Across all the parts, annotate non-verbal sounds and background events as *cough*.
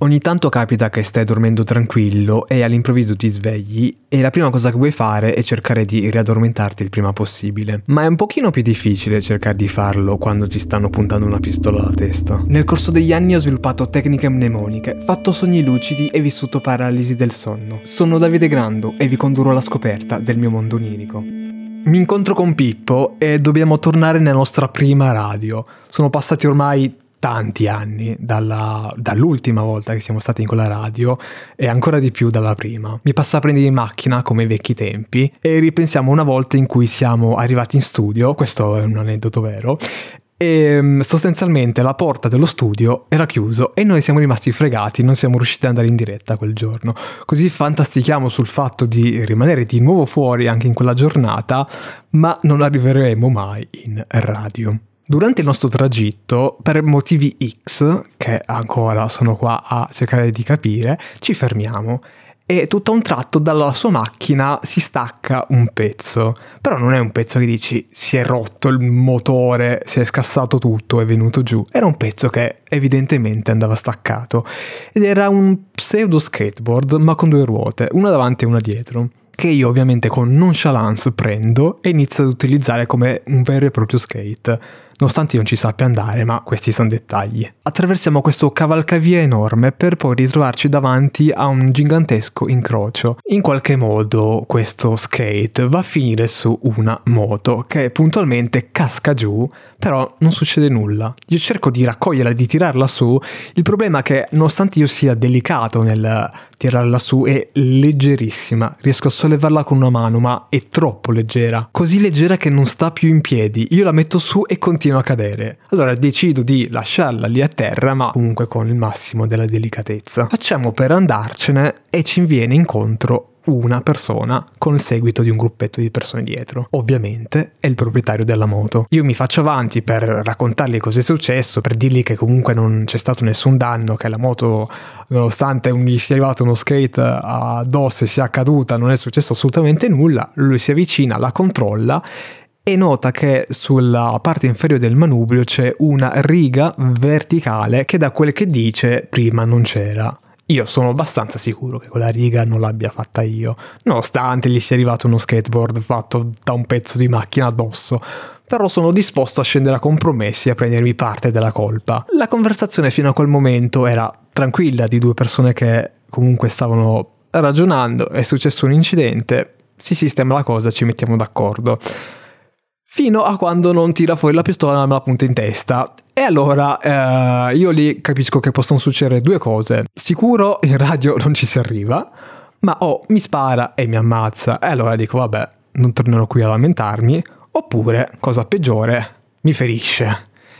Ogni tanto capita che stai dormendo tranquillo e all'improvviso ti svegli e la prima cosa che vuoi fare è cercare di riaddormentarti il prima possibile. Ma è un pochino più difficile cercare di farlo quando ti stanno puntando una pistola alla testa. Nel corso degli anni ho sviluppato tecniche mnemoniche, fatto sogni lucidi e vissuto paralisi del sonno. Sono Davide Grando e vi condurrò alla scoperta del mio mondo onirico. Mi incontro con Pippo e dobbiamo tornare nella nostra prima radio. Sono passati ormai tanti anni dalla, dall'ultima volta che siamo stati in quella radio e ancora di più dalla prima. Mi passa a prendere in macchina come ai vecchi tempi e ripensiamo una volta in cui siamo arrivati in studio, questo è un aneddoto vero, e mm, sostanzialmente la porta dello studio era chiusa e noi siamo rimasti fregati, non siamo riusciti ad andare in diretta quel giorno. Così fantastichiamo sul fatto di rimanere di nuovo fuori anche in quella giornata, ma non arriveremo mai in radio. Durante il nostro tragitto, per motivi X, che ancora sono qua a cercare di capire, ci fermiamo e tutto a un tratto dalla sua macchina si stacca un pezzo. Però non è un pezzo che dici si è rotto il motore, si è scassato tutto, è venuto giù. Era un pezzo che evidentemente andava staccato ed era un pseudo skateboard ma con due ruote, una davanti e una dietro che io ovviamente con nonchalance prendo e inizio ad utilizzare come un vero e proprio skate nonostante non ci sappia andare, ma questi sono dettagli. Attraversiamo questo cavalcavia enorme per poi ritrovarci davanti a un gigantesco incrocio. In qualche modo questo skate va a finire su una moto che puntualmente casca giù, però non succede nulla. Io cerco di raccoglierla, di tirarla su, il problema è che nonostante io sia delicato nel tirarla su è leggerissima, riesco a sollevarla con una mano, ma è troppo leggera, così leggera che non sta più in piedi. Io la metto su e continua a cadere. Allora decido di lasciarla lì a terra, ma comunque con il massimo della delicatezza. Facciamo per andarcene e ci viene incontro una persona con il seguito di un gruppetto di persone dietro. Ovviamente è il proprietario della moto. Io mi faccio avanti per raccontargli cosa è successo, per dirgli che comunque non c'è stato nessun danno, che la moto, nonostante gli sia arrivato uno skate addosso e sia caduta, non è successo assolutamente nulla. Lui si avvicina, la controlla e nota che sulla parte inferiore del manubrio c'è una riga verticale che da quel che dice prima non c'era. Io sono abbastanza sicuro che quella riga non l'abbia fatta io, nonostante gli sia arrivato uno skateboard fatto da un pezzo di macchina addosso. Però sono disposto a scendere a compromessi e a prendermi parte della colpa. La conversazione fino a quel momento era tranquilla di due persone che comunque stavano ragionando, è successo un incidente, si sistema la cosa, ci mettiamo d'accordo fino a quando non tira fuori la pistola e me la punta in testa. E allora eh, io lì capisco che possono succedere due cose. Sicuro in radio non ci si arriva, ma o oh, mi spara e mi ammazza. E allora dico vabbè, non tornerò qui a lamentarmi. Oppure, cosa peggiore, mi ferisce.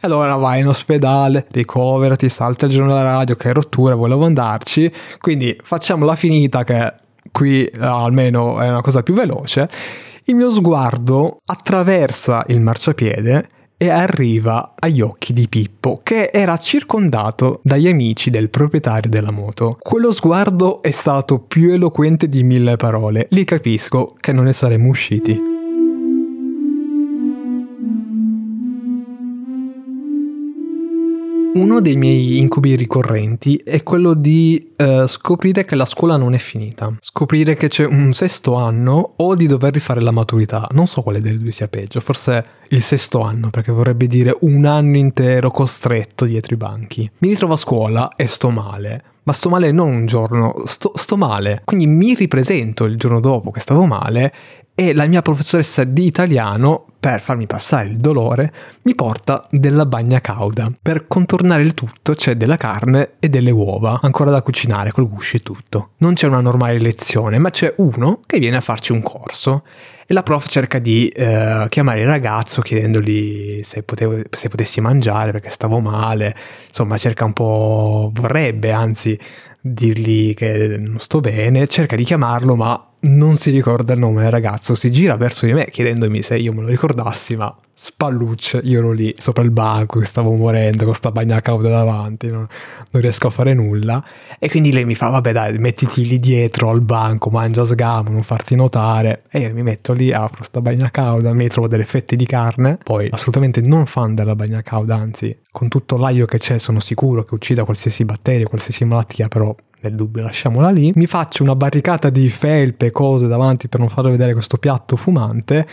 E allora vai in ospedale, ricoverati, salta il giorno della radio, che rottura, volevo andarci. Quindi facciamola finita che qui eh, almeno è una cosa più veloce il mio sguardo attraversa il marciapiede e arriva agli occhi di Pippo, che era circondato dagli amici del proprietario della moto. Quello sguardo è stato più eloquente di mille parole. Lì capisco che non ne saremmo usciti. Uno dei miei incubi ricorrenti è quello di eh, scoprire che la scuola non è finita, scoprire che c'è un sesto anno o di dover rifare la maturità. Non so quale delle due sia peggio, forse il sesto anno, perché vorrebbe dire un anno intero costretto dietro i banchi. Mi ritrovo a scuola e sto male. Ma sto male non un giorno, sto, sto male. Quindi mi ripresento il giorno dopo che stavo male e la mia professoressa di italiano, per farmi passare il dolore, mi porta della bagna cauda. Per contornare il tutto c'è della carne e delle uova, ancora da cucinare col guscio e tutto. Non c'è una normale lezione, ma c'è uno che viene a farci un corso e la prof cerca di eh, chiamare il ragazzo chiedendogli se, potevo, se potessi mangiare perché stavo male, insomma cerca un po', vorrebbe anzi dirgli che non sto bene, cerca di chiamarlo ma non si ricorda il nome del ragazzo, si gira verso di me chiedendomi se io me lo ricordassi, ma spallucce, io ero lì sopra il banco che stavo morendo con sta bagna cauda davanti, non, non, riesco a fare nulla. E quindi lei mi fa, vabbè dai, mettiti lì dietro al banco, mangia sgamo, non farti notare. E io mi metto lì, apro sta bagna cauda, mi trovo delle fette di carne, poi assolutamente non fan della bagna cauda, anzi con tutto l'aglio che c'è sono sicuro che uccida qualsiasi batterio, qualsiasi malattia, però nel dubbio lasciamola lì, mi faccio una barricata di felpe e cose davanti per non farle vedere questo piatto fumante.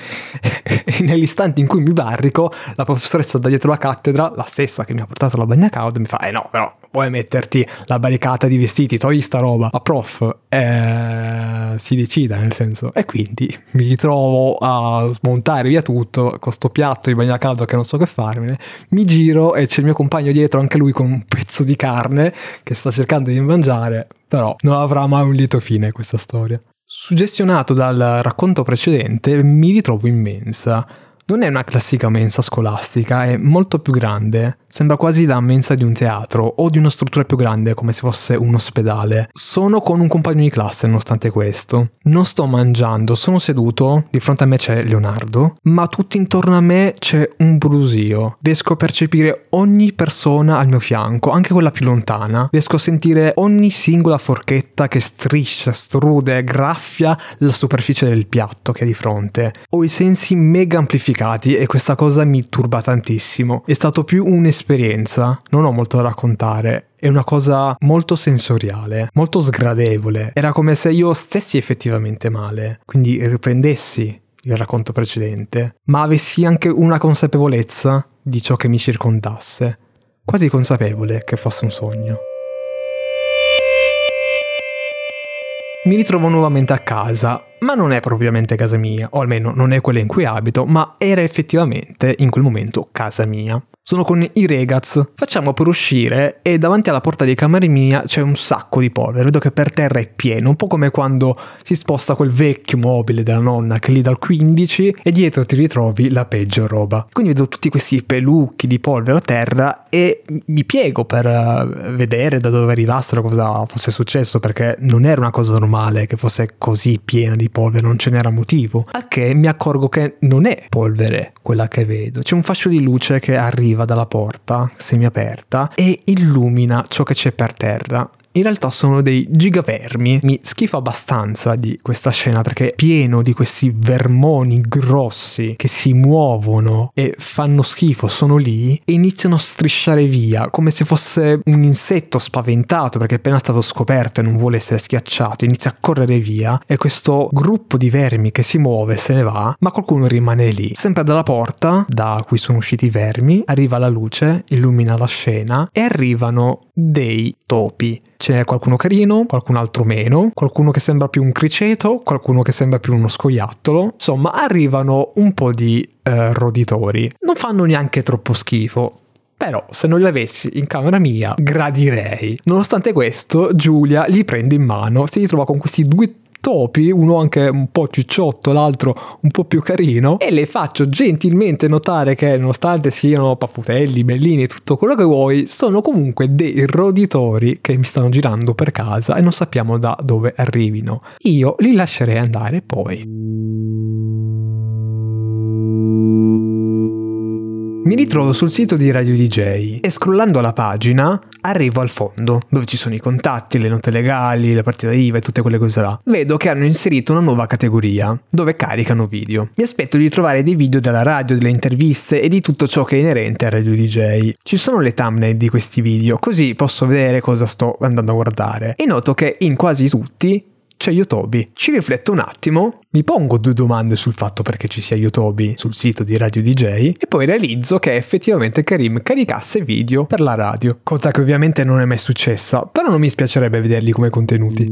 *laughs* E nell'istante in cui mi barrico la professoressa da dietro la cattedra, la stessa che mi ha portato la bagna cauda, mi fa eh no però vuoi metterti la barricata di vestiti, togli sta roba, ma prof eh, si decida nel senso e quindi mi ritrovo a smontare via tutto con sto piatto di bagna caldo che non so che farmene, mi giro e c'è il mio compagno dietro anche lui con un pezzo di carne che sta cercando di mangiare, però non avrà mai un lieto fine questa storia. Suggestionato dal racconto precedente, mi ritrovo in mensa non è una classica mensa scolastica, è molto più grande. Sembra quasi la mensa di un teatro o di una struttura più grande come se fosse un ospedale. Sono con un compagno di classe nonostante questo. Non sto mangiando, sono seduto, di fronte a me c'è Leonardo, ma tutto intorno a me c'è un brusio. Riesco a percepire ogni persona al mio fianco, anche quella più lontana. Riesco a sentire ogni singola forchetta che striscia, strude, graffia la superficie del piatto che è di fronte. Ho i sensi mega amplificati complicati e questa cosa mi turba tantissimo. È stato più un'esperienza, non ho molto da raccontare, è una cosa molto sensoriale, molto sgradevole. Era come se io stessi effettivamente male, quindi riprendessi il racconto precedente, ma avessi anche una consapevolezza di ciò che mi circondasse, quasi consapevole che fosse un sogno. Mi ritrovo nuovamente a casa, ma non è propriamente casa mia, o almeno non è quella in cui abito, ma era effettivamente in quel momento casa mia. Sono con i Regaz. Facciamo per uscire e davanti alla porta di camera mia c'è un sacco di polvere. Vedo che per terra è pieno, un po' come quando si sposta quel vecchio mobile della nonna che è lì dal 15 e dietro ti ritrovi la peggio roba. Quindi vedo tutti questi pelucchi di polvere a terra e mi piego per eh, vedere da dove arrivassero, cosa fosse successo, perché non era una cosa normale che fosse così piena di polvere, non ce n'era motivo. Al che mi accorgo che non è polvere quella che vedo. C'è un fascio di luce che arriva dalla porta semiaperta e illumina ciò che c'è per terra in realtà sono dei gigavermi. Mi schifo abbastanza di questa scena perché è pieno di questi vermoni grossi che si muovono e fanno schifo, sono lì e iniziano a strisciare via come se fosse un insetto spaventato perché è appena stato scoperto e non vuole essere schiacciato, inizia a correre via e questo gruppo di vermi che si muove se ne va, ma qualcuno rimane lì. Sempre dalla porta da cui sono usciti i vermi, arriva la luce, illumina la scena e arrivano dei topi. Ce n'è qualcuno carino, qualcun altro meno, qualcuno che sembra più un criceto, qualcuno che sembra più uno scoiattolo. Insomma, arrivano un po' di eh, roditori. Non fanno neanche troppo schifo. Però se non li avessi in camera mia, gradirei. Nonostante questo, Giulia li prende in mano, si ritrova con questi due topi, uno anche un po' cicciotto, l'altro un po' più carino, e le faccio gentilmente notare che nonostante siano paffutelli, bellini e tutto quello che vuoi, sono comunque dei roditori che mi stanno girando per casa e non sappiamo da dove arrivino. Io li lascerei andare poi. Mi ritrovo sul sito di Radio DJ e scrollando la pagina arrivo al fondo, dove ci sono i contatti, le note legali, la partita IVA e tutte quelle cose là. Vedo che hanno inserito una nuova categoria, dove caricano video. Mi aspetto di trovare dei video della radio, delle interviste e di tutto ciò che è inerente a Radio DJ. Ci sono le thumbnail di questi video, così posso vedere cosa sto andando a guardare. E noto che in quasi tutti c'è Yotobi. Ci rifletto un attimo, mi pongo due domande sul fatto perché ci sia Yotobi sul sito di Radio DJ e poi realizzo che effettivamente Karim caricasse video per la radio, cosa che ovviamente non è mai successa, però non mi spiacerebbe vederli come contenuti.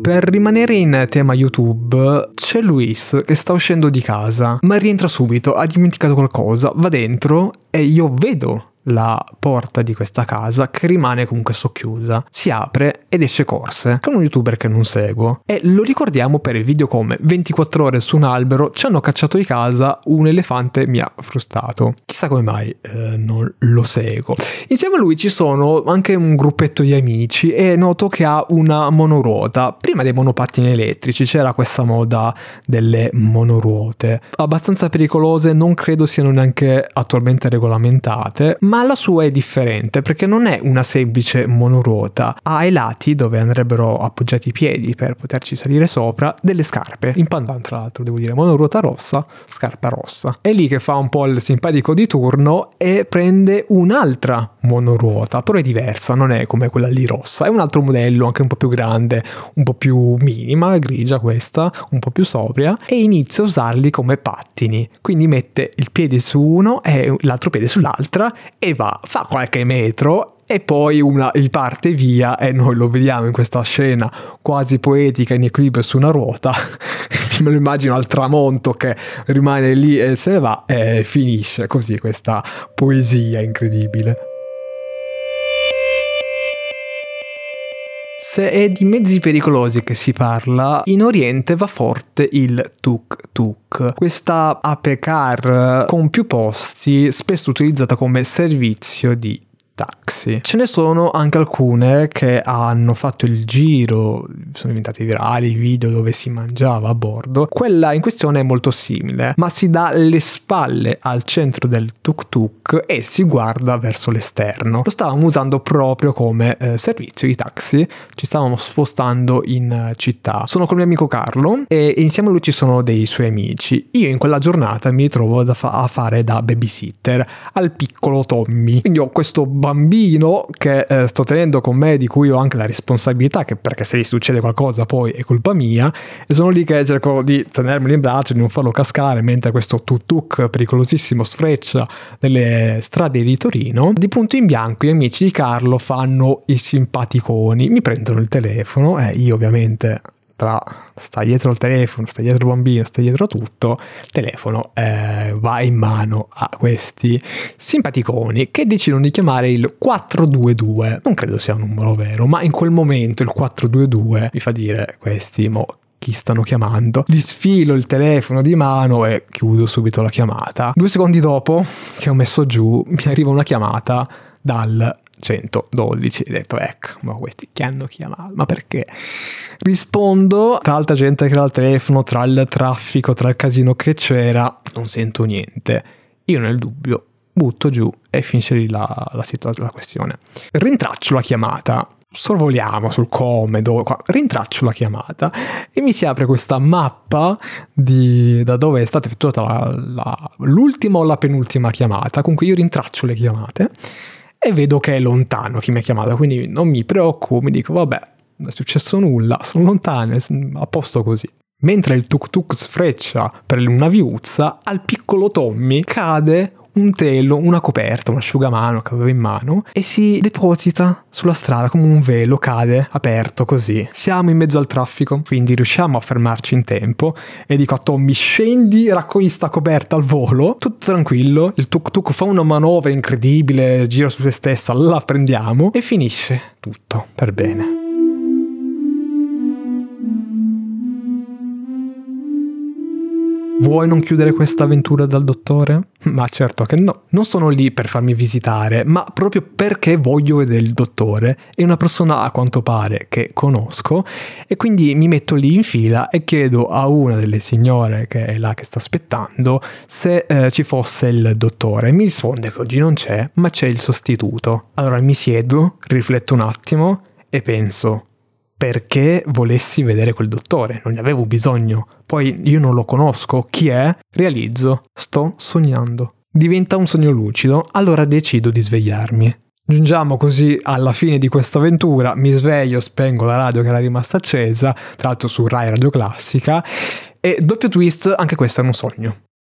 Per rimanere in tema YouTube, c'è Luis che sta uscendo di casa, ma rientra subito, ha dimenticato qualcosa, va dentro e io vedo la porta di questa casa che rimane comunque socchiusa. Si apre ed esce Corse, è un youtuber che non seguo. E lo ricordiamo per il video come 24 ore su un albero ci hanno cacciato di casa un elefante mi ha frustato. Chissà come mai eh, non lo seguo. Insieme a lui ci sono anche un gruppetto di amici e noto che ha una monoruota. Prima dei monopattini elettrici c'era questa moda delle monoruote. Abbastanza pericolose, non credo siano neanche attualmente regolamentate, ma la sua è differente perché non è una semplice monoruota. Ha ai lati, dove andrebbero appoggiati i piedi per poterci salire sopra, delle scarpe. In pandan, tra l'altro, devo dire, monoruota rossa, scarpa rossa. È lì che fa un po' il simpatico di turno e prende un'altra monoruota, però è diversa, non è come quella lì rossa, è un altro modello anche un po' più grande, un po' più minima, grigia questa, un po' più sobria e inizia a usarli come pattini. Quindi mette il piede su uno e l'altro piede sull'altra e va, fa qualche metro e poi una, il parte via e noi lo vediamo in questa scena quasi poetica in equilibrio su una ruota. *laughs* Me lo immagino al tramonto che rimane lì e se ne va e finisce così questa poesia incredibile Se è di mezzi pericolosi che si parla, in Oriente va forte il tuk-tuk. Questa ape car con più posti, spesso utilizzata come servizio di taxi. Ce ne sono anche alcune che hanno fatto il giro, sono diventati virali video dove si mangiava a bordo. Quella in questione è molto simile, ma si dà le spalle al centro del tuk tuk e si guarda verso l'esterno. Lo stavamo usando proprio come eh, servizio di taxi, ci stavamo spostando in città. Sono con il mio amico Carlo e insieme a lui ci sono dei suoi amici. Io in quella giornata mi trovo fa- a fare da babysitter al piccolo Tommy. Quindi ho questo bambino bambino che eh, sto tenendo con me, di cui ho anche la responsabilità, che perché se gli succede qualcosa poi è colpa mia, e sono lì che cerco di tenermelo in braccio, di non farlo cascare, mentre questo tuk-tuk pericolosissimo sfreccia nelle strade di Torino. Di punto in bianco gli amici di Carlo fanno i simpaticoni, mi prendono il telefono e io ovviamente tra sta dietro il telefono, sta dietro il bambino, sta dietro tutto, il telefono eh, va in mano a questi simpaticoni che decidono di chiamare il 422. Non credo sia un numero vero, ma in quel momento il 422 mi fa dire questi mo chi stanno chiamando. Gli sfilo il telefono di mano e chiudo subito la chiamata. Due secondi dopo che ho messo giù mi arriva una chiamata dal 112 e detto ecco ma questi che hanno chiamato? Ma perché? Rispondo tra altra gente che era al telefono tra il traffico tra il casino che c'era non sento niente. Io nel dubbio butto giù e finisce lì la, la, situazione, la questione. Rintraccio la chiamata. Sorvoliamo sul come, dove, qua, rintraccio la chiamata e mi si apre questa mappa di, da dove è stata effettuata la, la, l'ultima o la penultima chiamata, con cui io rintraccio le chiamate e vedo che è lontano chi mi ha chiamato, quindi non mi preoccupo, mi dico vabbè, non è successo nulla, sono lontano, a posto così. Mentre il tuk tuk sfreccia per una viuzza, al piccolo Tommy cade un telo, una coperta, un asciugamano che aveva in mano e si deposita sulla strada come un velo, cade aperto così. Siamo in mezzo al traffico, quindi riusciamo a fermarci in tempo e dico a Tommy scendi, raccogli sta coperta al volo, tutto tranquillo, il tuk tuk fa una manovra incredibile, gira su se stessa, la prendiamo e finisce tutto per bene. Vuoi non chiudere questa avventura dal dottore? *laughs* Ma certo che no. Non sono lì per farmi visitare, ma proprio perché voglio vedere il dottore. È una persona a quanto pare che conosco e quindi mi metto lì in fila e chiedo a una delle signore che è là che sta aspettando se eh, ci fosse il dottore. Mi risponde che oggi non c'è, ma c'è il sostituto. Allora mi siedo, rifletto un attimo e penso, perché volessi vedere quel dottore, non ne avevo bisogno. Poi io non lo conosco, chi è? Realizzo, sto sognando. Diventa un sogno lucido, allora decido di svegliarmi. Giungiamo così alla fine di questa avventura, mi sveglio, spengo la radio che era rimasta accesa, tra l'altro su Rai Radio Classica, e doppio twist, anche questo è un sogno.